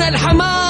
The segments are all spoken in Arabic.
هنا الحماس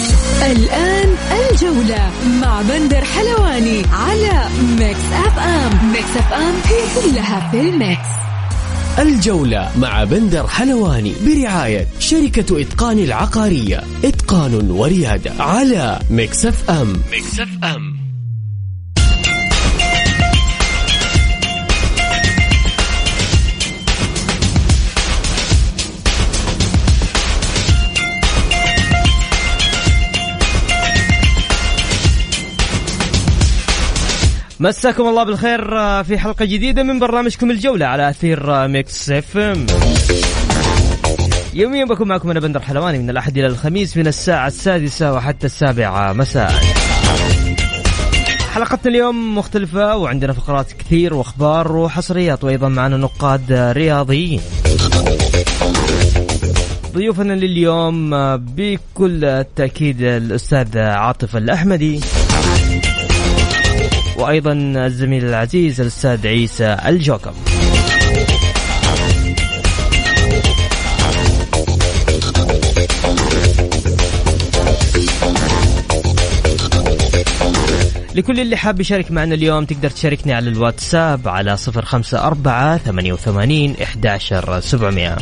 الآن الجولة مع بندر حلواني على Mix FM Mix FM هي كلها في ال mix. الجولة مع بندر حلواني برعاية شركة إتقان العقارية. إتقان وريادة على Mix FM Mix FM مساكم الله بالخير آه، في حلقة جديدة من برنامجكم الجولة على أثير آه، Mix FM. يوميا بكون معكم أنا بندر حلواني من الأحد إلى الخميس من الساعة السادسة وحتى السابعة مساء. حلقتنا اليوم مختلفة وعندنا فقرات كثير وأخبار وحصريات وأيضا معنا نقاد رياضيين. ضيوفنا لليوم آه، بكل التأكيد الأستاذ عاطف الأحمدي. وأيضا الزميل العزيز الأستاذ عيسى الجوكر. لكل اللي حاب يشارك معنا اليوم تقدر تشاركني على الواتساب على 054 88 11700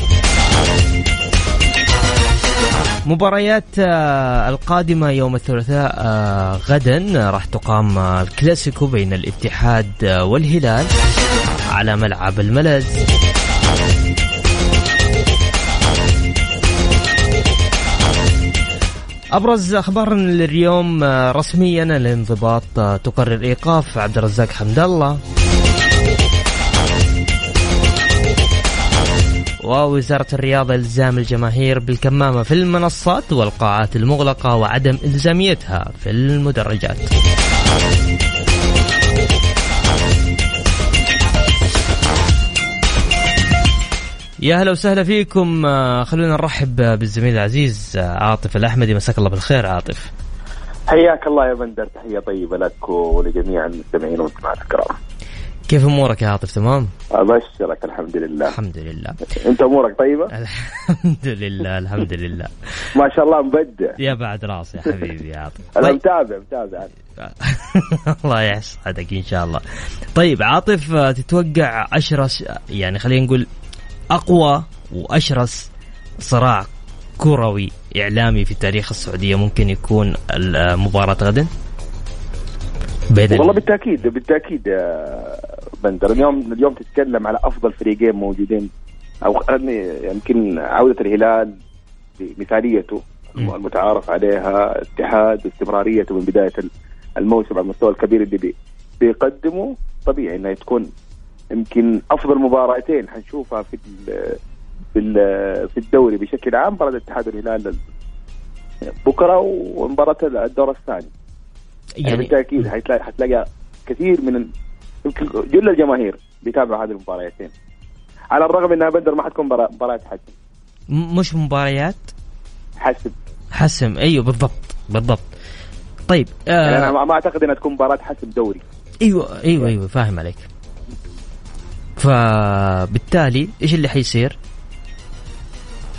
مباريات آه، القادمة يوم الثلاثاء آه، غدا راح تقام آه، الكلاسيكو بين الاتحاد والهلال على ملعب الملز. أبرز اخبارنا اليوم رسميا الانضباط تقرر إيقاف عبد الرزاق حمد الله. ووزارة الرياضة إلزام الجماهير بالكمامة في المنصات والقاعات المغلقة وعدم إلزاميتها في المدرجات. يا هلا وسهلا فيكم. آه، خلونا نرحب بالزميل العزيز آه، عاطف الأحمدي. مساك الله بالخير عاطف. حياك الله يا بندر تحية طيبة لك ولجميع المستمعين والمستمعات الكرام. كيف أمورك يا عاطف؟ تمام؟ ابشرك الحمد لله. الحمد لله. أنت أمورك طيبة؟ الحمد لله الحمد لله. ما شاء الله مبدع. يا بعد راسي يا حبيبي يا عاطف. أنا طيب. متابع متابع. الله يسعدك إن شاء الله. طيب عاطف تتوقع أشرس يعني خلينا نقول أقوى وأشرس صراع كروي إعلامي في تاريخ السعودية ممكن يكون مباراة غدا؟ والله بالتأكيد بالتأكيد بندر. اليوم اليوم تتكلم على أفضل فريقين موجودين أو يمكن عودة الهلال بمثاليته المتعارف عليها اتحاد استمراريته من بداية الموسم على المستوى الكبير اللي بيقدمه. طبيعي إنها تكون يمكن أفضل مباراتين حنشوفها في في في الدوري بشكل عام. مباراة الاتحاد والهلال بكرة ومباراة الدور الثاني. يعني, يعني بالتأكيد حتلاقي حتلاقي كثير من جل الجماهير بيتابعوا هذه المباريتين. على الرغم إنها بدر ما حتكون مباريات حسم. مش مباريات؟ حسم. حسم أيوه بالضبط بالضبط. طيب آه يعني أنا ما أعتقد إنها تكون مباراة حسم دوري. أيوه أيوه أيوه فاهم عليك. فبالتالي إيش اللي حيصير؟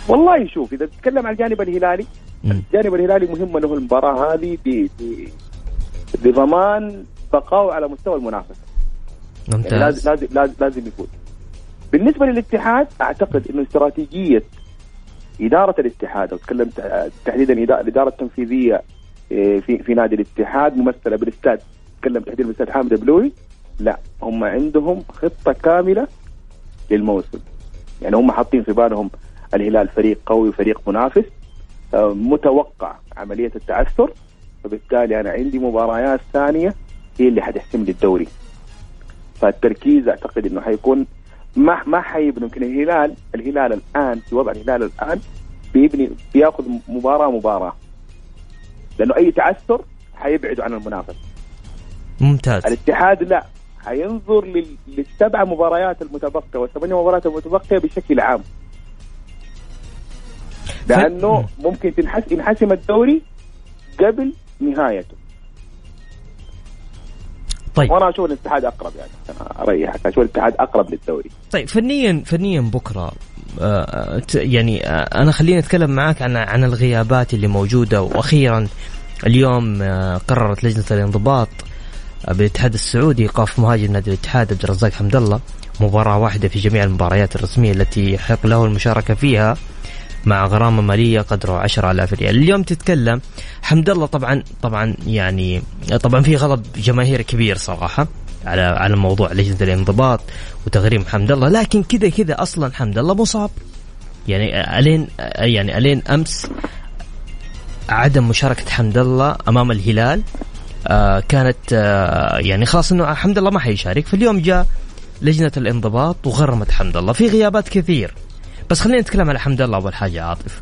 والله شوف إذا تتكلم عن الجانب الهلالي الجانب الهلالي مهم له المباراة هذه بضمان بقائه على مستوى المنافسة. ممتاز. يعني لازم لازم لازم, لازم يفوز بالنسبة للاتحاد أعتقد إنه استراتيجية إدارة الاتحاد أو تكلمت تحديدا الإدارة التنفيذية إيه، في في نادي الاتحاد ممثلة بالاستاذ تكلم تحديدا بالاستاذ حامد بلوي لا هم عندهم خطة كاملة للموسم. يعني هم حاطين في بالهم الهلال فريق قوي وفريق منافس آه، متوقع عملية التعثر فبالتالي أنا عندي مباريات ثانية هي اللي حتحسم لي الدوري. فالتركيز أعتقد إنه حيكون ما ما حيبني يمكن الهلال الهلال الآن في وضع الهلال الآن بيبني بياخذ مباراة مباراة. لأنه أي تعثر حيبعدوا عن المنافسه ممتاز. الاتحاد لا حينظر لل- للسبع مباريات المتبقية والثمانية مباريات المتبقية بشكل عام. لأنه ممكن تنحس ينحسم الدوري قبل نهايته. طيب. وأنا أشوف الاتحاد أقرب يعني. أنا اريحك أشوف الاتحاد أقرب للدوري. طيب فنيا فنيا بكرة آه، يعني آه، أنا خليني أتكلم معاك عن عن الغيابات اللي موجودة. وأخيرا اليوم آه، قررت لجنة الانضباط آه، بالاتحاد السعودي إيقاف مهاجم نادي الاتحاد عبد الرزاق حمد الله. مباراة واحدة في جميع المباريات الرسمية التي يحق له المشاركة فيها. مع غرامة مالية قدره 10000 ريال. اليوم تتكلم حمد الله طبعا طبعا يعني طبعا في غضب جماهيري كبير صراحة على على موضوع لجنة الانضباط وتغريم حمد الله. لكن كذا كذا أصلا حمد الله مصاب يعني ألين يعني ألين أمس عدم مشاركة حمد الله أمام الهلال آه كانت آه يعني خلاص إنه حمد الله ما حيشارك. فاليوم جاء لجنة الانضباط وغرمت حمد الله. في غيابات كثير. بس خلينا نتكلم على حمد الله أول حاجة عاطف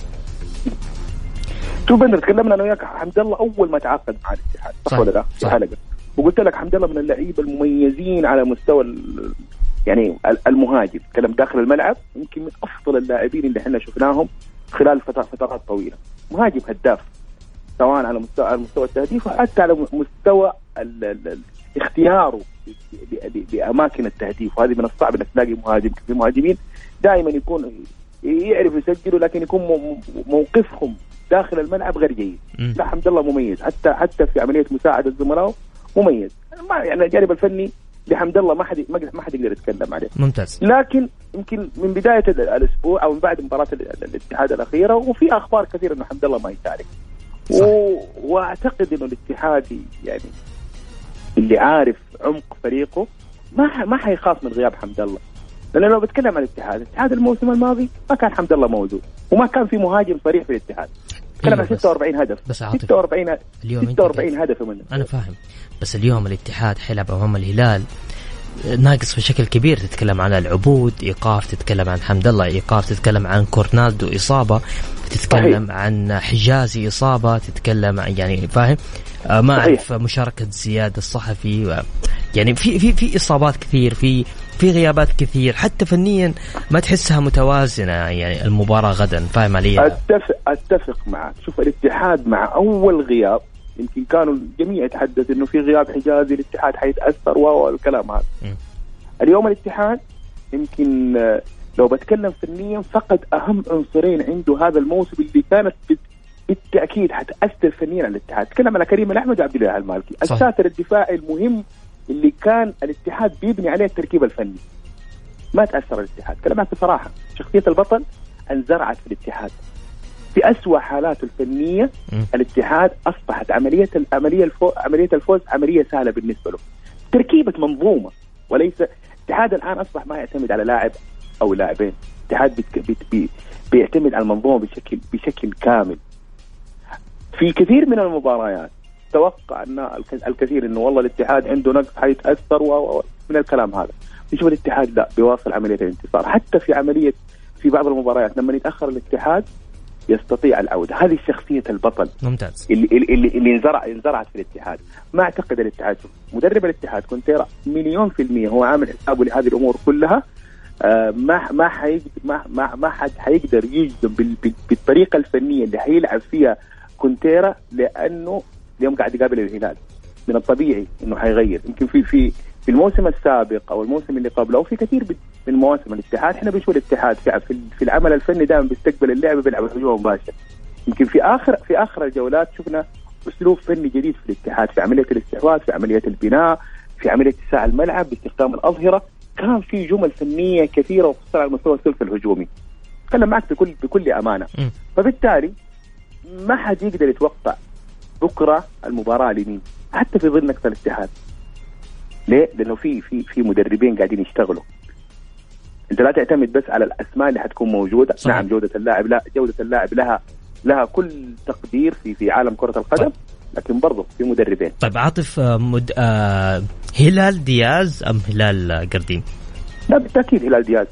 شوف بندر تكلمنا أنا وياك حمد الله أول ما تعاقد مع الاتحاد صح, صح، ولا لا؟ في صح. حلقه وقلت لك حمد الله من اللعيبة المميزين على مستوى يعني ال- المهاجم تكلم داخل الملعب يمكن من أفضل اللاعبين اللي إحنا شفناهم خلال فترات طويلة مهاجم هداف سواء على مستوى على مستوى التهديف وحتى على مستوى اختياره لاماكن التهديف. وهذه من الصعب إنك تلاقي مهاجم في مهاجمين دائما يكون يعرف يسجلوا لكن يكون مو- موقفهم داخل الملعب غير جيد. لا حمد الله مميز. حتى حتى في عملية مساعدة زملائه مميز. ما يعني الجانب الفني لحمد الله ما حد ما حد يقدر يتكلم عليه. ممتاز. لكن يمكن من بداية ال- الأسبوع أو من بعد مباراة ال- ال- الاتحاد الأخيرة وفي أخبار كثيرة إنه حمد الله ما يشارك. و... وأعتقد إنه الاتحاد يعني اللي عارف عمق فريقه ما. ما حيخاف من غياب حمد الله. لأنه لو بتكلم عن الاتحاد الاتحاد الموسم الماضي ما كان حمد الله موجود وما كان في مهاجم صريح في الاتحاد. تكلم عن بس- 46 هدف. بس عاطف 46 ه- اليوم أنت 46 هدف منه. أنا فاهم. بس اليوم الاتحاد حيلعب امام الهلال ناقص بشكل كبير تتكلم عن العبود إيقاف تتكلم عن حمد الله إيقاف تتكلم عن كورنالدو إصابة تتكلم صحيح. عن حجازي إصابة تتكلم عن يعني فاهم آه ما. أعرف مشاركة زياد الصحفي يعني في في في إصابات كثير في في غيابات كثير حتى فنيا ما تحسها متوازنة يعني المباراة غدا فاهم علي؟ اتفق أتفق معك شوف الاتحاد مع أول غياب يمكن كانوا الجميع يتحدث إنه في غياب حجازي الاتحاد حيتأثر والكلام هذا. م. اليوم الاتحاد يمكن آه، لو بتكلم فنيا فقد أهم عنصرين عنده هذا الموسم اللي كانت بالتأكيد حتأثر فنيا على الاتحاد. تكلم على كريم الأحمد وعبد الله المالكي. الساتر الدفاعي المهم اللي كان الاتحاد بيبني عليه التركيب الفني. ما تأثر الاتحاد. كلامك بصراحة. شخصية البطل انزرعت في الاتحاد. في أسوأ حالاته الفنية مم. الاتحاد أصبحت عملية العملية الفوز عملية الفوز عملية سهلة بالنسبة له. تركيبة منظومة وليس الاتحاد الآن أصبح ما يعتمد على لاعب أو لاعبين. الاتحاد بيت- بيت- بي- بيعتمد على المنظومة بشكل بشكل كامل. في كثير من المباريات توقع أن الك- الكثير إنه والله الاتحاد عنده نقص حيتاثر من الكلام هذا. نشوف الاتحاد لا بيواصل عملية الانتصار. حتى في عمليه في بعض المباريات لما يتأخر الاتحاد يستطيع العودة. هذه شخصية البطل. ممتاز. اللي اللي اللي انزرع انزرعت في الاتحاد. ما أعتقد الاتحاد. مدرب الاتحاد كونتيرا مليون في المية هو عامل حسابه لهذه الأمور كلها. آه ما ما حيقدر ما ما, ما حد حيقدر يجزم بال- بال- بالطريقة الفنية اللي حيلعب فيها كونتيرا لأنه اليوم قاعد يقابل الهلال. من الطبيعي إنه حيغير. يمكن في في في الموسم السابق أو الموسم اللي قبله أو في كثير من- مواسم الاتحاد. إحنا بنشوف الاتحاد في في- العمل الفني دائما بيستقبل اللعبه بيلعب هجوم مباشر. يمكن في اخر في آخر الجولات شفنا أسلوب فني جديد في الاتحاد في عملية الاستحواذ في عملية البناء في عملية اتساع الملعب باستخدام الأظهرة. كان في جمل فنية كثيرة وخصوصا على مستوى الثلث الهجومي. اتكلم معك بكل بكل أمانة. فبالتالي ما حد يقدر يتوقع بكرة المباراة لمين. حتى في ظل نقص الاتحاد. ليه؟ لأنه في في في مدربين قاعدين يشتغلوا. أنت لا تعتمد بس على الأسماء اللي حتكون موجودة صحيح. نعم جودة اللاعب لا جودة اللاعب لها لها كل تقدير في في عالم كرة القدم طيب. لكن برضه في مدربين طيب عاطف آه، مد... آه هلال دياز أم هلال قرديم؟ لا بالتأكيد هلال دياز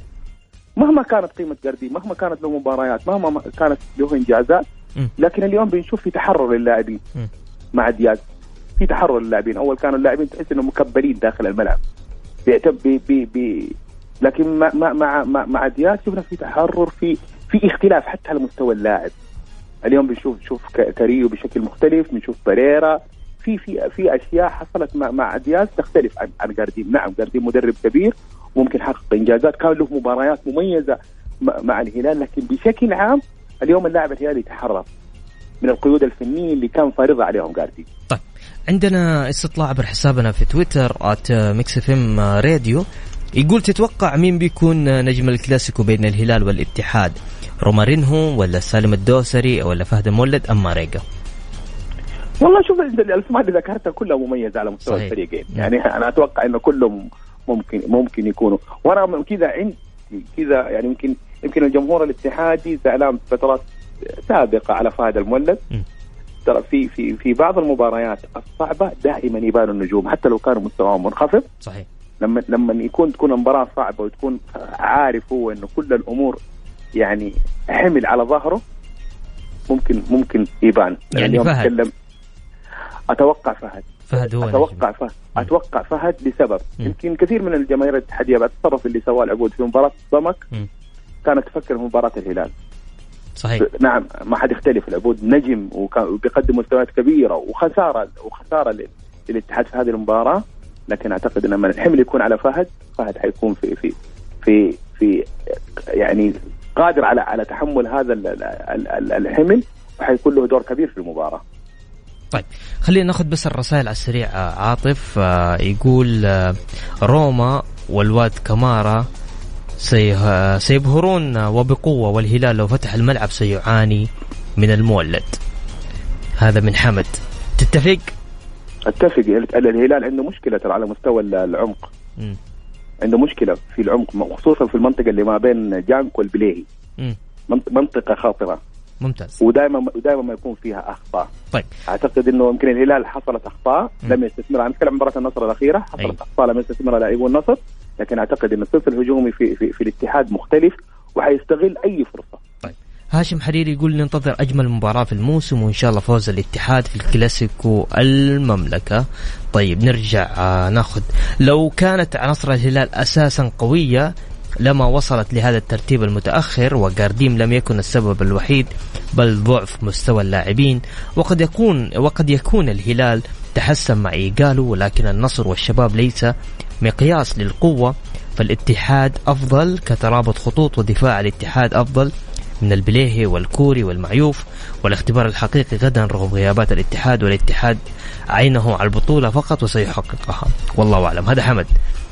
مهما كانت قيمة جاردي مهما كانت له مباريات مهما ما كانت له إنجازات. لكن اليوم بنشوف في تحرر للاعبين. مع دياز في تحرر للاعبين أول كانوا اللاعبين تحس إنهم مكبلين داخل الملعب بي بي بي لكن مع مع مع, مع, دياز شفنا في تحرر في في اختلاف حتى على مستوى اللاعب. اليوم بنشوف شوف كاريلو بشكل مختلف بنشوف بريرا في في في أشياء حصلت مع مع دياز تختلف عن عن جارديم نعم جارديم مدرب كبير وممكن حقق إنجازات. كان له مباريات مميزة مع- مع الهلال لكن بشكل عام اليوم اللاعب الهلالي تحرر من القيود الفنية اللي كان فارضها عليهم جارديم طيب عندنا استطلاع عبر حسابنا في تويتر at Mix FM Radio يقول تتوقع مين بيكون نجم الكلاسيكو بين الهلال والاتحاد؟ رومارينهو ولا سالم الدوسري ولا فهد المولد أم ماريجا والله شوف الأسماء اللي ذكرتها كلها مميزة على مستوى صحيح. الفريقين. يعني أنا أتوقع إنه كلهم ممكن ممكن يكونوا. وأنا من كذا عندي كذا يعني يمكن يمكن الجمهور الاتحادي زعلان فترات سابقة على فهد المولد. ترى في في في بعض المباريات الصعبة دائما يبانوا النجوم حتى لو كانوا مستواهم منخفض. صحيح. لما لما يكون تكون المباراه صعبة وتكون عارف هو إنه كل الأمور يعني حمل على ظهره ممكن ممكن يبان. يعني اليوم فهد. تكلم أتوقع فهد. فهد هو أتوقع. فهد. أتوقع فهد لسبب. يمكن كثير من الجماهير الاتحاديه بعد التصرف اللي سواه العبود في مباراة ضمك مم. كانت تفكر في مباراة الهلال. صحيح. نعم ما حد يختلف. العبود نجم وكان وبيقدم مستويات كبيرة وخساره وخسارة لل- للاتحاد في هذه المباراة. لكن أعتقد إن لما الحمل يكون على فهد فهد حيكون في في في في يعني قادر على على تحمل هذا ال- ال- ال- الحمل وحيكون له دور كبير في المباراة. طيب خلينا ناخذ بس الرسائل على السريع. آه، عاطف آه، يقول آه، روما والواد كمارا سيبهرون وبقوة والهلال لو فتح الملعب سيعاني من المولد. هذا من حمد. تتفق؟ أتفق. ال- الهلال عنده مشكلة ترى على مستوى ال- العمق. مم. عنده مشكلة في العمق خصوصا في المنطقة اللي ما بين جانك والبليهي مم. منط- منطقة خطره ممتاز. ودائما ودائما ما يكون فيها أخطاء. طيب. أعتقد إنه يمكن الهلال حصلت أخطاء. لم يستثمرها. أنا أتكلم عن مباراة النصر الأخيرة. أي. حصلت أخطاء لم يستثمرها لاعبو النصر. لكن أعتقد إن الصف الهجومي في, في, في الاتحاد مختلف وحيستغل أي فرصة. هاشم حريري يقول ننتظر أجمل مباراة في الموسم وإن شاء الله فوز الاتحاد في الكلاسيكو المملكة. طيب نرجع آه ناخذ. لو كانت عناصر الهلال أساسا قوية لما وصلت لهذا الترتيب المتأخر وجارديم لم يكن السبب الوحيد بل ضعف مستوى اللاعبين وقد يكون وقد يكون الهلال تحسن مع ايجالو ولكن النصر والشباب ليس مقياس للقوة فالاتحاد أفضل كترابط خطوط ودفاع الاتحاد أفضل. من البليهي والكوري والمعيوف والاختبار الحقيقي غدا رغم غيابات الاتحاد والاتحاد عينه على البطولة فقط وسيحققها. والله أعلم. هذا حمد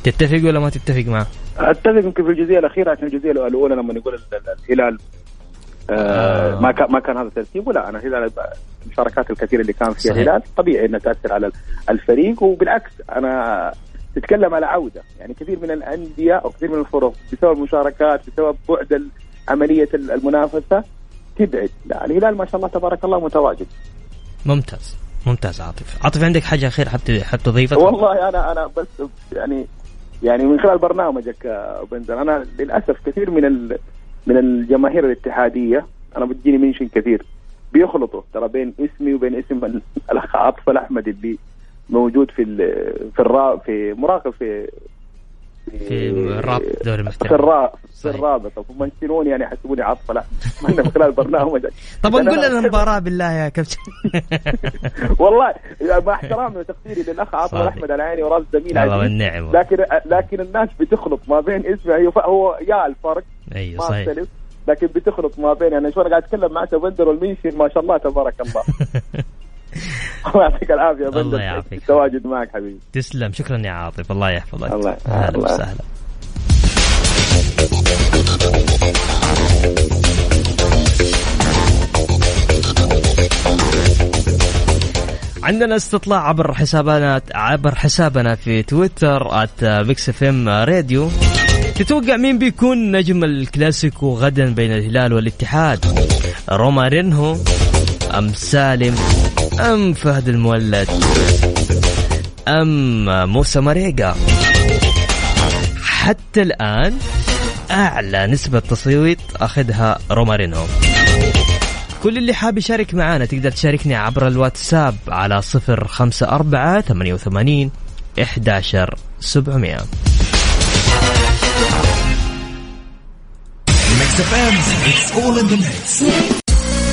تتفق ولا ما تتفق معه؟ أتفق يمكن في الجزئية الأخيرة عشان الجزئية الأولى لما نقول ال- ال- الهلال آه آه. ما كان ما كان هذا ترتيبه لا أنا الهلال المشاركات الكثيرة اللي كان فيها. الهلال طبيعي إنها تأثر على الفريق. وبالعكس أنا تتكلم على عودة. يعني كثير من الأندية أو كثير من الفرق بسبب المشاركات بسبب بعد عملية ال- المنافسة تبعد. لا الهلال ما شاء الله تبارك الله متواجد. ممتاز. ممتاز عاطف. عاطف عندك حاجة أخير حتى حتى تضيفها؟ والله أنا أنا بس يعني يعني من خلال برنامجك بندر أنا للأسف كثير من ال من الجماهير الاتحادية أنا بتجيني منشن كثير بيخلطوا ترى بين اسمي وبين اسم ال- الأخ عاطف الأحمد اللي موجود في ال- في الرا في مراقب في في رابط دوري في المحترفين الرا في. الرابطه فمنشنوني يعني يحسبوني ما أنا من خلال برنامجك طب نقول لنا المباراة بالله يا كابتن. والله مع احترامي وتقديري للأخ عاطف صادق. الأحمد على عيني وراس زميل والنعم لكن لكن الناس بتخلط ما بين اسمه. هو هو يا الفرق. أيوه ما صحيح. لكن بتخلط ما بين يعني شو أنا قاعد أتكلم مع بندر والمنشن ما شاء الله تبارك الله. الله يعطيك العافية الله يعافيك. التواجد معك حبيبي. تسلم شكرا يا عاطف الله يحفظك. الله- أهلا. وسهلا. عندنا استطلاع عبر حسابنا عبر حسابنا في تويتر @Mix FM Radio. تتوقع مين بيكون نجم الكلاسيكو غدا بين الهلال والاتحاد؟ رومارينهو أم سالم؟ أم فهد المولد؟ أم موسى ماريجا حتى الآن أعلى نسبة تصويت أخذها رومارينهو كل اللي حاب يشارك معنا تقدر تشاركني عبر الواتساب على صفر خمسة أربعة ثمانية وثمانين إحداشر سبعمية.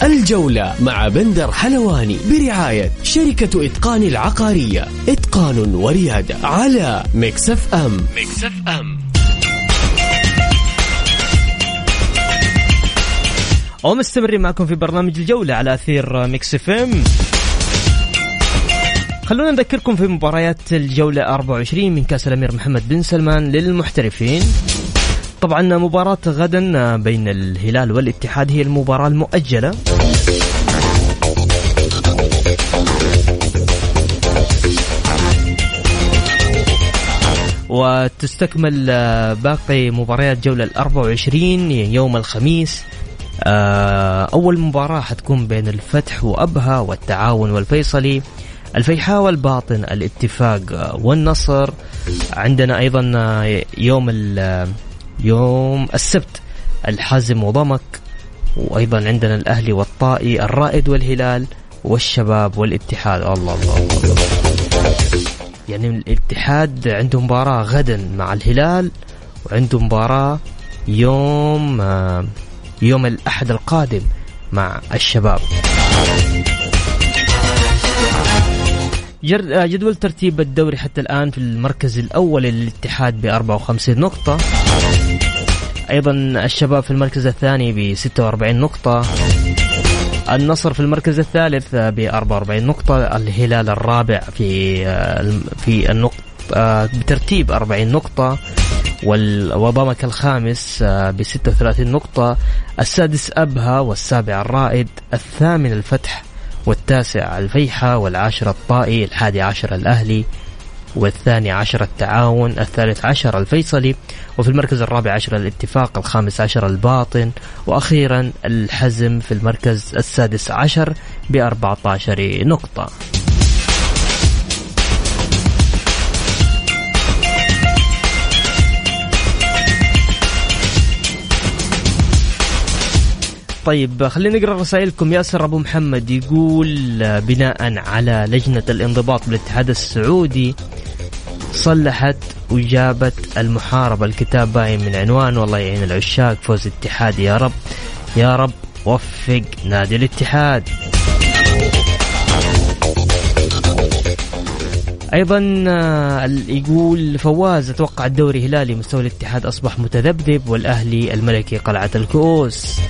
الجولة مع بندر حلواني برعاية شركة إتقان العقارية. إتقان وريادة على Mix FM. Mix FM. ومستمرين معكم في برنامج الجولة على أثير Mix FM. خلونا نذكركم في مباريات الجولة 24 من كأس الأمير محمد بن سلمان للمحترفين. طبعا مباراة غدا بين الهلال والاتحاد هي المباراة المؤجلة. وتستكمل باقي مباريات جولة ال 24 يوم الخميس. آه، أول مباراة حتكون بين الفتح وأبها والتعاون والفيصلي. الفيحاء والباطن الاتفاق والنصر. عندنا أيضا يوم يوم السبت. الحزم وضمك وأيضا عندنا الأهلي والطائي الرائد والهلال والشباب والاتحاد. الله الله, الله. يعني الاتحاد عنده مباراة غدا مع الهلال وعنده مباراة يوم آه، يوم الأحد القادم مع الشباب. آه، جدول ترتيب الدوري حتى الآن في المركز الأول للاتحاد ب 54 نقطة. أيضا الشباب في المركز الثاني ب 46 نقطة. النصر في المركز الثالث ب 44 نقطة. الهلال الرابع في آه، في النقطة آه، بترتيب 40 نقطة. وضمك الخامس ب 36 نقطة. السادس أبها والسابع الرائد. الثامن الفتح والتاسع الفيحة والعاشر الطائي. الحادي عشر الأهلي. والثاني عشر التعاون الثالث عشر الفيصلي وفي المركز الرابع عشر الاتفاق الخامس عشر الباطن وأخيرا الحزم في المركز السادس عشر بأربعة عشر نقطة. طيب خلينا نقرأ رسائلكم. ياسر أبو محمد يقول بناء على لجنة الانضباط بالاتحاد السعودي صلحت وجابت المحاربة. الكتاب باين من عنوان. والله يعين العشاق. فوز الاتحاد يا رب يا رب وفق نادي الاتحاد. أيضا آه، يقول فواز أتوقع الدوري هلالي. مستوى الاتحاد أصبح متذبذب والأهلي الملكي قلعة الكؤوس.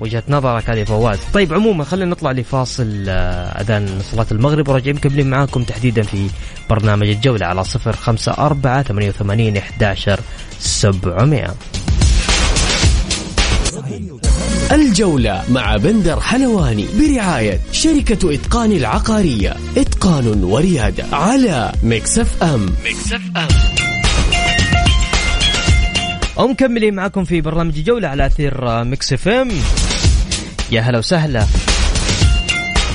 وجهة نظرك هذه فواز طيب عموما خلينا نطلع لفاصل آه، أذان صلاة المغرب وراجعين مكملين معاكم تحديدا في برنامج الجولة على صفر خمسة أربعة ثمانية وثمانين إحداشر سبعمائة الجولة مع بندر حلواني برعاية شركة إتقان العقارية. إتقان وريادة على Mix FM. Mix FM. ومكملين معكم في برنامج جولة على أثير Mix FM. يا هلا وسهلا.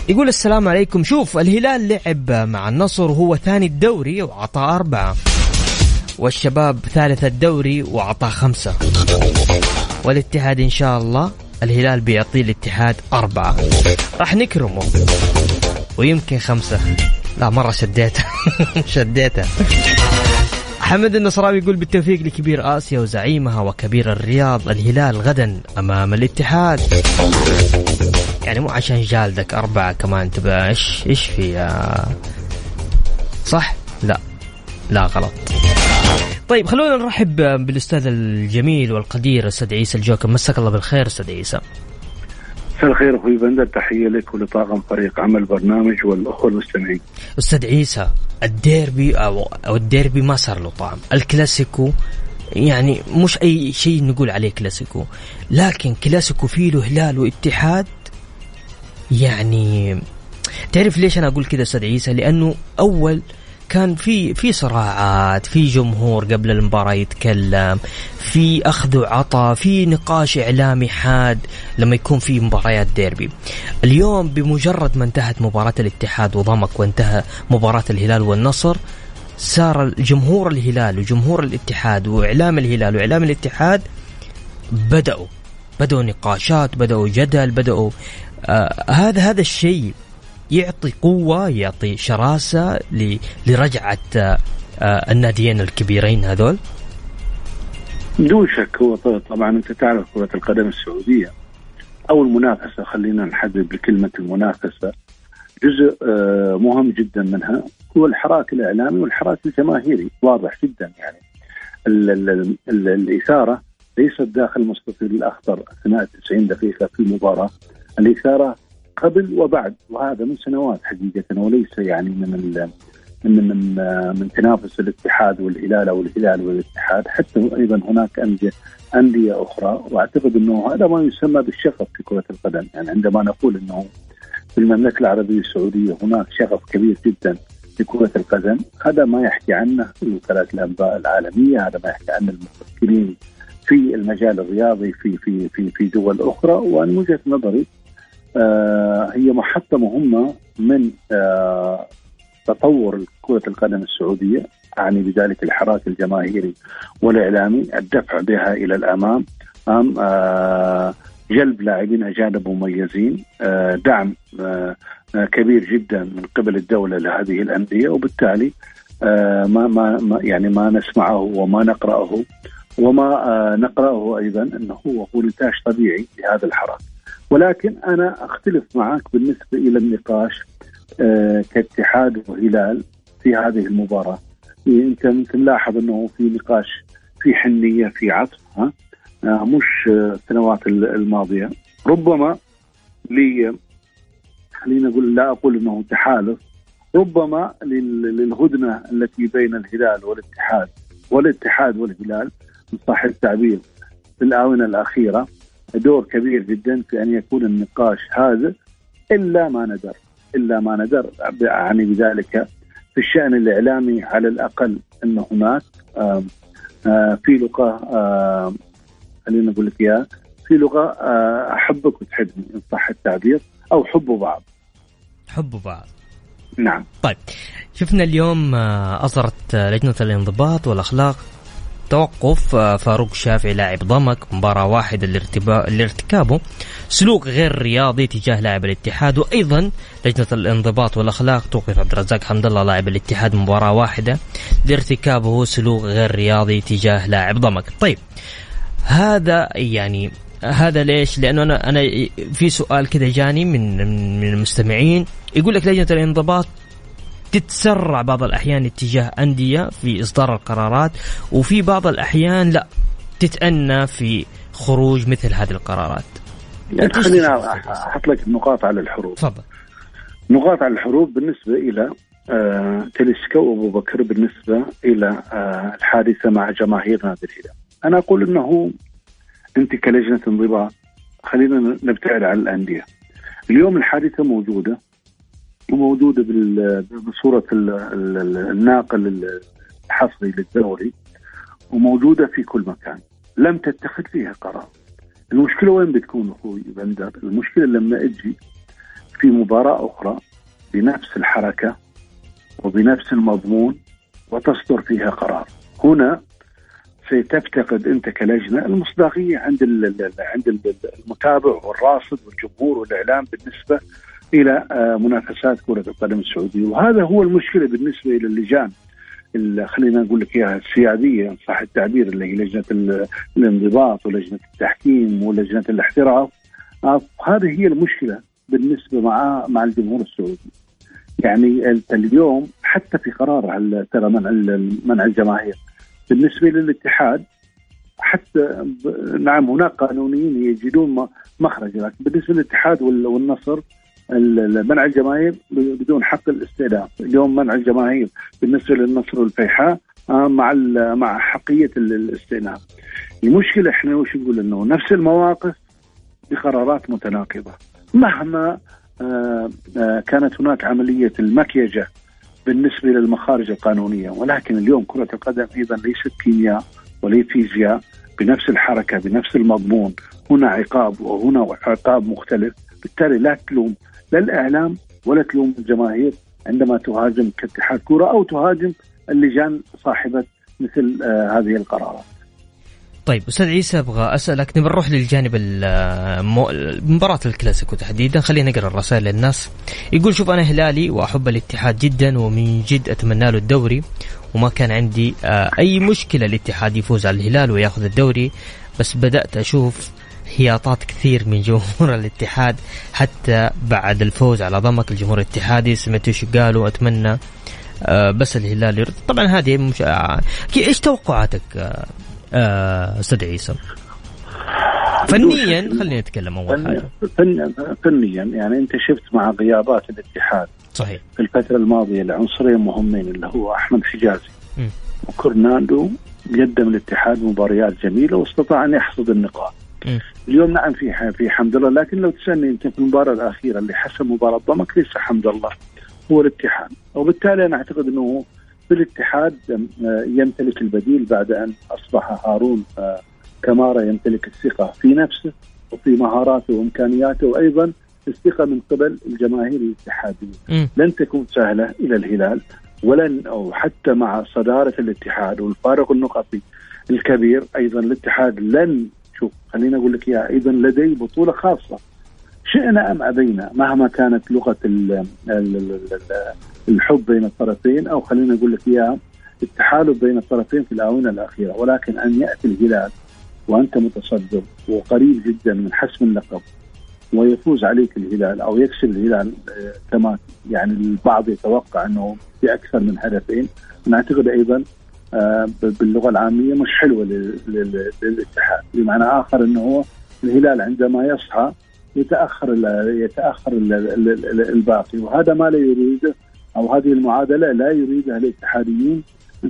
يقول السلام عليكم. شوف الهلال لعب مع النصر وهو ثاني الدوري وعطى أربعة. والشباب ثالث الدوري وعطى خمسة. والاتحاد إن شاء الله الهلال بيعطيه الاتحاد أربعة. راح نكرمه. ويمكن خمسة. لا مرة شديته. شديته. حمد النصراوي يقول بالتوفيق لكبير آسيا وزعيمها وكبير الرياض الهلال غدا أمام الاتحاد. يعني مو عشان جالدك أربعة كمان تبقى إيش إيش في صح؟ لا لا غلط. طيب خلونا نرحب بالأستاذ الجميل والقدير أستاذ عيسى الجوكر. مساك الله بالخير أستاذ عيسى. مساء الخير أخوي بندر تحية لك ولطاقم فريق عمل البرنامج والأخوة المستمعين. أستاذ عيسى الديربي أو الديربي ما صار له طعم، الكلاسيكو يعني مش أي شيء نقول عليه كلاسيكو، لكن كلاسيكو فيه له هلال واتحاد يعني تعرف ليش أنا أقول كذا أستاذ عيسى؟ لأنه أول كان في في صراعات في جمهور قبل المباراة يتكلم في أخذ وعطاء في نقاش إعلامي حاد لما يكون في مباريات ديربي. اليوم بمجرد ما انتهت مباراة الاتحاد وضمك وانتهى مباراة الهلال والنصر صار جمهور الهلال وجمهور الاتحاد وإعلام الهلال وإعلام الاتحاد بدأوا بدأوا نقاشات بدأوا جدل بدأوا آه هذا هذا الشيء يعطي قوة يعطي شراسة لرجعة آه الناديين الكبيرين هذول؟ بدون شك هو طبعا أنت تعرف كرة القدم السعودية أو المنافسة خلينا نحدد بكلمة المنافسة جزء آه، مهم جدا منها هو الحراك الإعلامي والحراك الجماهيري واضح جدا يعني. ال ال ال الإثارة ليست داخل مستطيل الأخضر أثناء 90 دقيقة في المباراة الإثارة قبل وبعد وهذا من سنوات حقيقة وليس يعني من من من من تنافس الاتحاد والهلال أو الهلال والاتحاد. حتى أيضا هناك انديه أندية أخرى وأعتقد أنه هذا ما يسمى بالشغف في كرة القدم. يعني عندما نقول أنه في المملكة العربية السعودية هناك شغف كبير جدا لكرة القدم هذا ما يحكي عنه وكالات الأنباء العالمية هذا ما يحكي عنه المفكرين في المجال الرياضي في في في في دول أخرى. ومن وجهة نظري آه هي محطة مهمة من آه تطور كرة القدم السعودية أعني بذلك الحراك الجماهيري والإعلامي الدفع بها إلى الأمام أم آه جلب لاعبين أجانب مميزين آه دعم كبير جدا من قبل الدولة لهذه الأندية وبالتالي ما ما يعني ما نسمعه وما نقرأه وما نقرأه أيضا أنه هو نتاج طبيعي لهذا الحراك. ولكن أنا أختلف معك بالنسبة إلى النقاش آه، كاتحاد وهلال في هذه المباراة. أنت ممكن لاحظ أنه في نقاش في حنية في عطف ها؟ آه، مش السنوات الماضية. ربما لي خلينا نقول لا أقول أنه تحالف ربما للهدنة التي بين الهلال والاتحاد والاتحاد والهلال ان صح التعبير في الآونة الأخيرة. دور كبير جدا في أن يكون النقاش هذا إلا ما ندر إلا ما ندر. اعني بذلك في الشأن الإعلامي على الأقل أن هناك في لغه خلينا نقول لك اياها في لغه أحبك وتحبني إن صح التعبير أو حبوا بعض. حبوا بعض. نعم. طيب شفنا اليوم اصدرت لجنة الانضباط والأخلاق توقف آه، فاروق شافعي لاعب ضمك مباراة واحدة لارتكابه. سلوك غير رياضي تجاه لاعب الاتحاد وأيضا لجنة الانضباط والأخلاق توقف عبد الرزاق حمد الله لاعب الاتحاد مباراة واحدة لارتكابه سلوك غير رياضي تجاه لاعب ضمك. طيب هذا يعني هذا ليش؟ لأنه أنا أنا في سؤال كذا جاني من من المستمعين. يقول لك لجنة الانضباط تتسرع بعض الأحيان اتجاه أندية في إصدار القرارات وفي بعض الأحيان لا تتأنى في خروج مثل هذه القرارات. يعني خلينا أحط لك نقاط على الحروب. تفضل. نقاط على الحروب بالنسبة إلى آه تلسكا وأبو بكر بالنسبة إلى آه الحادثة مع جماهير نادي الهلال. أنا أقول أنه أنت كلجنة انضباط خلينا نبتعد عن الأندية. اليوم الحادثة موجودة وموجوده بصورة الناقل الحصري للدوري وموجودة في كل مكان. لم تتخذ فيها قرار. المشكلة وين بتكون أخوي بندر؟ المشكلة لما أجي في مباراة أخرى بنفس الحركة وبنفس المضمون وتصدر فيها قرار. هنا ستفتقد أنت كلجنة المصداقية عند عند المتابع والراصد والجمهور والإعلام بالنسبة إلى آه، منافسات كرة القدم السعودية. وهذا هو المشكلة بالنسبة إلى اللجان. خلينا نقول لك إياها السيادية صح التعبير اللي هي لجنة الانضباط ولجنة التحكيم ولجنة الاحتراف. آه، هذه هي المشكلة بالنسبة مع مع الجمهور السعودي. يعني اليوم حتى في قرار ترى منع منع الجماهير. بالنسبة للاتحاد حتى نعم هناك قانونيين يجدون مخرج لكن بالنسبة للاتحاد والنصر منع الجماهير بدون حق الاستئناف، اليوم منع الجماهير بالنسبة للنصر والفيحاء آه، مع مع حقية الاستئناف. المشكلة إحنا وش نقول إنه نفس المواقف بقرارات متناقضة. مهما آه، آه، كانت هناك عملية المكيجة بالنسبة للمخارج القانونية ولكن اليوم كرة القدم أيضا ليست كيمياء وليس فيزياء بنفس الحركة بنفس المضمون هنا عقاب وهنا عقاب مختلف بالتالي لا تلوم لا الإعلام ولا تلوم الجماهير عندما تهاجم كاتحاد كره أو تهاجم اللجان صاحبة مثل آه هذه القرارات. طيب أستاذ عيسى أبغى أسألك نبي نروح للجانب مباراة الكلاسيكو تحديدا خلينا نقرأ الرسائل للناس يقول شوف أنا هلالي وأحب الاتحاد جدا ومن جد أتمنى له الدوري وما كان عندي آه، أي مشكلة الاتحاد يفوز على الهلال وياخذ الدوري بس بدأت أشوف هياطات كثير من جمهور الاتحاد حتى بعد الفوز على ضمك الجمهور الاتحادي سمعت إيش قالوا؟ أتمنى آه، بس الهلال يرد. طبعا هذه مش آه، إيش توقعاتك آه، أستاذ عيسى؟ فنيا خلينا نتكلم أول حاجة. فنيا يعني أنت شفت مع غيابات الاتحاد. صحيح. في الفترة الماضية لعنصرين مهمين اللي هو أحمد حجازي. وكورناندو قدم الاتحاد مباريات جميلة واستطاع أن يحصد النقاط. اليوم نعم في في حمد الله لكن لو تسألني انت في المباراة الأخيرة اللي حسم مباراة ضمك ليس حمد الله هو الاتحاد. وبالتالي أنا أعتقد إنه في الاتحاد آه، يمتلك البديل بعد أن أصبح هارون آه، كمارا يمتلك الثقة في نفسه وفي مهاراته وإمكانياته وأيضا الثقة من قبل الجماهير الاتحادية. لن تكون سهلة إلى الهلال ولن أو حتى مع صدارة الاتحاد والفارق النقطي الكبير أيضا الاتحاد لن شوف خليني أقول لك إياها أيضا لدي بطولة خاصة. شئنا أم أبينا مهما كانت لغة الحب بين الطرفين أو خلينا أقول لك إياها التحالف بين الطرفين في الآونة الأخيرة. ولكن أن يأتي الهلال وأنت متصدر وقريب جدا من حسم اللقب ويفوز عليك الهلال أو يكسب الهلال آه، كما يعني البعض يتوقع أنه باكثر من هدفين أنا اعتقد أيضا باللغة العامية مش حلوة للاتحاد. بمعنى آخر إنه هو الهلال عندما يصحى يتأخر يتأخر الباقي. وهذا ما لا يريده أو هذه المعادلة لا يريدها الاتحاديين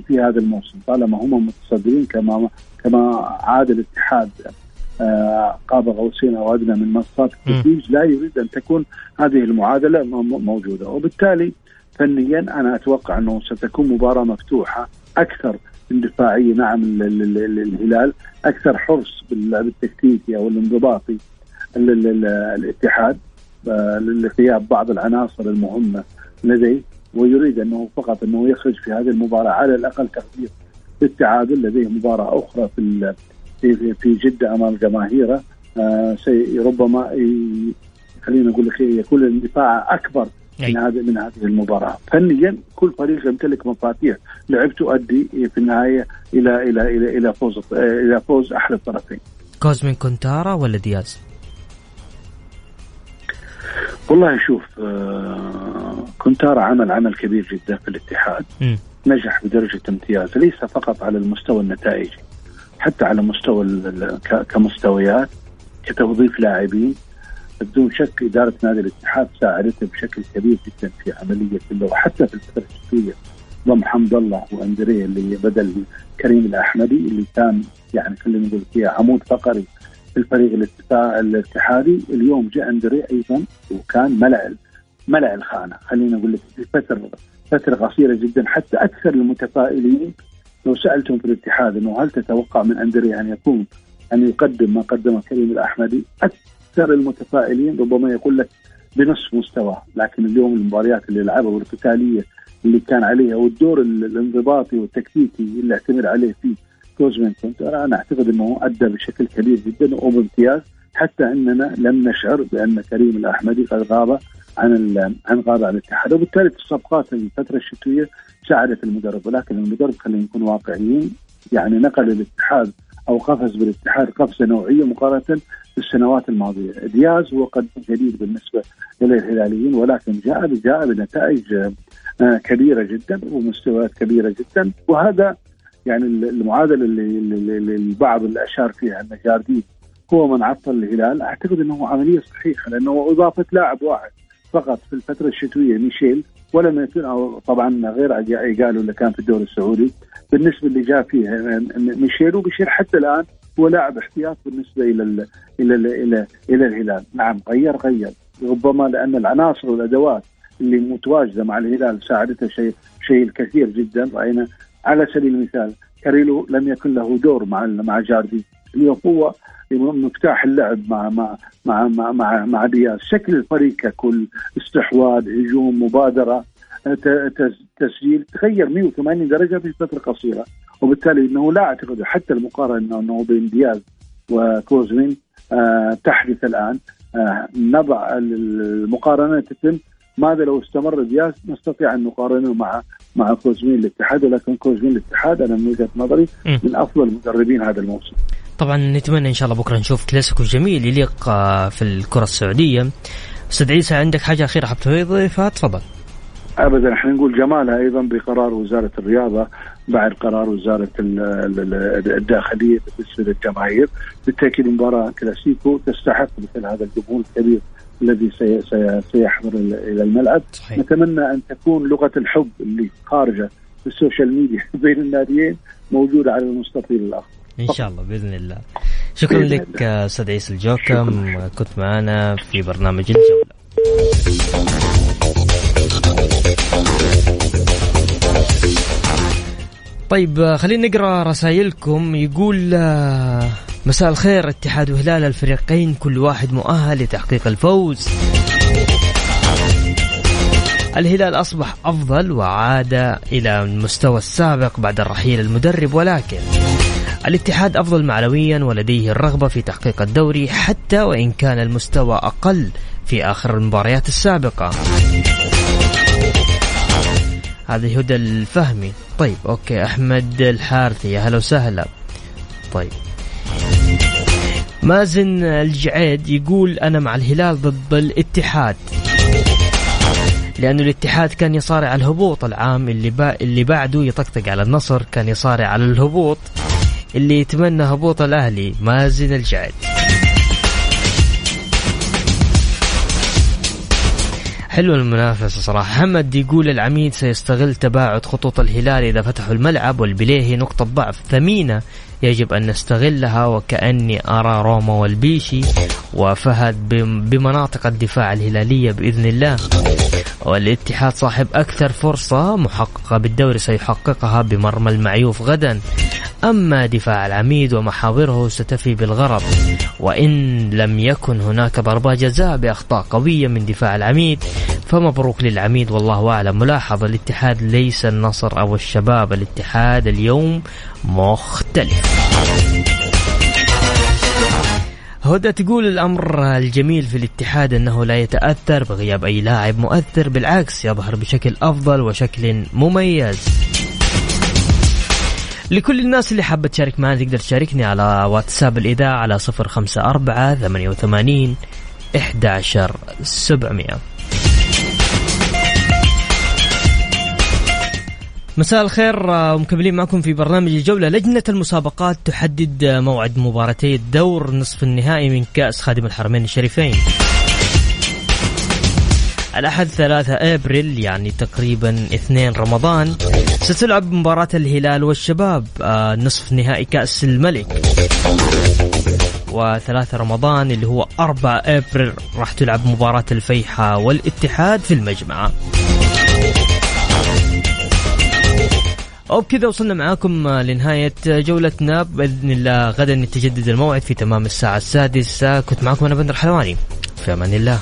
في هذا الموسم طالما هم متصدرين كما كما عاد الاتحاد آه، قاب قوسين أو ادنى من منصات التتويج لا يريد أن تكون هذه المعادلة موجودة. وبالتالي فنيا أنا أتوقع أنه ستكون مباراة مفتوحة. أكثر اندفاعية. نعم الهلال أكثر حرص باللعب التكتيكي أو الانضباطي الاتحاد آه، لغياب بعض العناصر المهمة لديه ويريد أنه فقط أنه يخرج في هذه المباراة على الأقل تقدير بالتعادل لديه مباراة أخرى في في جدة أمام جماهيره آه ربما خلينا نقول لك يكون الاندفاع أكبر من هذه من هذه المباراة، فنيا كل فريق يمتلك مفاتيح لعب تؤدي في النهاية إلى إلى إلى إلى فوز إلى فوز احد الطرفين. كوزمين كونتارا ولا دياز؟ والله شوف آه كونتارا عمل عمل كبير جدا في الاتحاد م. نجح بدرجة امتياز ليس فقط على المستوى النتائجي حتى على مستوى كمستويات كتوظيف لاعبين بدون شك إدارة نادي الاتحاد ساعدته بشكل كبير جدا في عملية اللغة حتى في الفترة الشتوية. ضم حمد الله واندريه اللي بدل كريم الأحمدي اللي كان يعني خلينا نقول فيها عمود فقري في الفريق الاتحادي. اليوم جاء اندريه أيضا وكان ملأ ملأ الخانة. خلينا نقول لك في فتره فترة قصيرة جدا. حتى أكثر المتفائلين لو سألتهم في الاتحاد إنه هل تتوقع من اندريه أن يكون أن يقدم ما قدمه كريم الأحمدي؟ أكثر المتفائلين ربما يقول لك بنصف مستواه لكن اليوم المباريات اللي لعبها والقتالية اللي كان عليها والدور الانضباطي والتكتيكي اللي اعتمد عليه فيه كوزمين كنت أنا أعتقد إنه أدى بشكل كبير جدا وبامتياز حتى إننا لم نشعر بأن كريم الأحمدي قد غاب عن عن غاب عن الاتحاد. وبالتالي الصفقات الفترة الشتوية ساعدت المدرب ولكن المدرب خلينا نكون واقعيين يعني نقل الاتحاد أو قفز بالاتحاد قفزة نوعية مقارنة بالسنوات الماضية، دياز هو قد جديد بالنسبة إلى الهلاليين ولكن جاء جاء بنتائج آه، كبيرة جدا ومستويات كبيرة جدا. وهذا يعني المعادلة اللي, البعض اللي اشار فيها أن جاردين هو من عطل الهلال. أعتقد إنه عملية صحيحة لأنه إضافة لاعب واحد فقط في الفترة الشتوية ميشيل ولم يكن طبعا غير قالوا اللي كان في الدوري السعودي. بالنسبة اللي جاء فيه ميشيل وبيشير حتى الآن هو لاعب احتياط بالنسبة إلى ال إلى ال إلى إلى الهلال، نعم غير غير. ربما لأن العناصر والأدوات اللي متواجدة مع الهلال ساعدته شيء شيء الكثير جدا. رأينا على سبيل المثال كاريلو لم يكن له دور مع مع جاردي. اليوم هو مفتاح اللعب مع مع مع مع مع, مع دياز. شكل الفريق ككل استحواذ هجوم مبادرة تسجيل تغير 180 درجة في فترة قصيرة. وبالتالي إنه لا أعتقد حتى المقارنة انه بين دياز وكوزمين آه تحدث الآن آه نضع المقارنة تتم ماذا لو استمر دياز نستطيع أن نقارنه مع مع كوزمين الاتحاد ولكن كوزمين الاتحاد أنا من وجهة نظري من أفضل المدربين هذا الموسم. طبعا نتمنى إن شاء الله بكرة نشوف كلاسيكو جميل يليق آه، في الكرة السعودية. أستاذ عيسى عندك حاجة أخيرة حاب تضيفها تفضل. ابدا إحنا نقول جمالها أيضا بقرار وزارة الرياضة بعد قرار وزارة الداخلية بالنسبة للجماهير بالتأكيد مباراة كلاسيكو تستحق مثل هذا الجمهور الكبير الذي سيحضر إلى الملعب. صحيح. نتمنى أن تكون لغة الحب اللي خارجة في ال social media بين الناديين موجودة على المستطيل الأخضر إن شاء الله بإذن الله. شكرا جزيلا لك أستاذ عيسى الجوكم. كنت معنا في برنامج الجولة. طيب خلينا نقرأ رسائلكم. يقول مساء الخير اتحاد وهلال الفريقين كل واحد مؤهل لتحقيق الفوز. الهلال أصبح أفضل وعاد إلى المستوى السابق بعد الرحيل المدرب ولكن الاتحاد أفضل معنويا ولديه الرغبة في تحقيق الدوري حتى وإن كان المستوى أقل في آخر المباريات السابقة. هذه هدى الفهمي. طيب أوكي أحمد الحارثي يا هلا وسهلا. طيب. مازن الجعيد يقول أنا مع الهلال ضد الاتحاد. لأنه الاتحاد كان يصارع على الهبوط. العام اللي با اللي بعده يطقطق على النصر كان يصارع على الهبوط. اللي يتمنى هبوط الأهلي مازن الجعيد. حلو المنافسة صراحة. حمد يقول العميد سيستغل تباعد خطوط الهلال إذا فتحوا الملعب والبليهي نقطة ضعف ثمينة يجب أن نستغلها وكأني أرى روما والبيشي وفهد بمناطق الدفاع الهلالية بإذن الله. والاتحاد صاحب أكثر فرصة محققة بالدوري سيحققها بمرمى المعيوف غدا. أما دفاع العميد ومحاضره ستفي بالغرض. وإن لم يكن هناك ضربات جزاء بأخطاء قوية من دفاع العميد فمبروك للعميد والله أعلم. ملاحظة الاتحاد ليس النصر أو الشباب. الاتحاد اليوم مختلف. هدى تقول الأمر الجميل في الاتحاد أنه لا يتأثر بغياب أي لاعب مؤثر بالعكس يظهر بشكل أفضل وشكل مميز. لكل الناس اللي حابة تشارك معنا تقدر تشاركني على واتساب الإذاعة على صفر خمسة أربعة ثمانية وثمانين 11700 مساء الخير آه، مكملين معكم في برنامج الجولة. لجنة المسابقات تحدد موعد مباراتي الدور نصف النهائي من كأس خادم الحرمين الشريفين. الأحد 3 أبريل يعني تقريبا 2 رمضان ستلعب مباراة الهلال والشباب آه، نصف نهائي كأس الملك. وثلاثة رمضان اللي هو 4 أبريل راح تلعب مباراة الفيحة والاتحاد في المجمعة وبكذا وصلنا معاكم لنهاية جولتنا. بإذن الله غدا يتجدد الموعد في تمام الساعة السادسة. كنت معكم أنا بندر حلواني. في أمان الله.